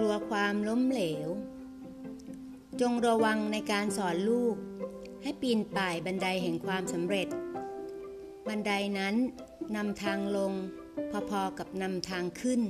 กลัวความล้มเหลว จงระวังในการสอนลูก ให้ปีนป่ายบันไดแห่งความสำเร็จ บันไดนั้นนำทางลงพอๆกับนำทางขึ้น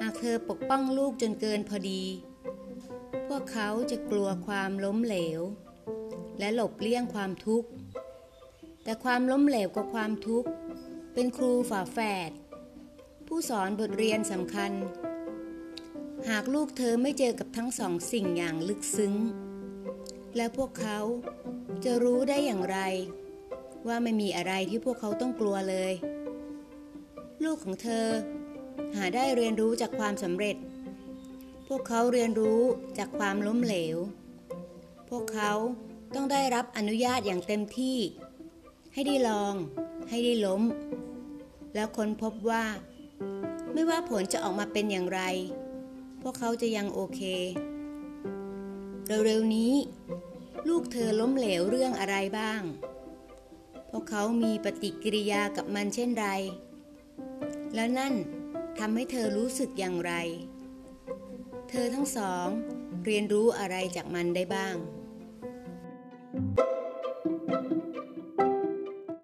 หากเธอปกป้องลูกจนเกินพอดี พวกเขาจะกลัวความล้มเหลว และหลบเลี่ยงความทุกข์ แต่ความล้มเหลวกับความทุกข์ เป็นครูฝาแฝดผู้สอนบทเรียนสำคัญ หากลูกเธอไม่เจอกับทั้งสองสิ่งอย่างลึกซึ้ง และพวกเขาจะรู้ได้อย่างไร ว่าไม่มีอะไรที่พวกเขาต้องกลัวเลย ลูกของเธอ หาได้เรียนรู้จากความสำเร็จ พวกเขาเรียนรู้จากความล้มเหลว พวกเขาต้องได้รับอนุญาตอย่างเต็มที่ ให้ได้ลอง ให้ได้ล้ม แล้วค้นพบว่า ไม่ว่าผลจะออกมาเป็นอย่างไร พวกเขาจะยังโอเค เร็วๆนี้ ลูกเธอล้มเหลวเรื่องอะไรบ้าง พวกเขามีปฏิกิริยากับมันเช่นไร แล้วนั่นทำให้เธอรู้สึกอย่างไร เธอทั้งสองเรียนรู้อะไรจากมันได้บ้าง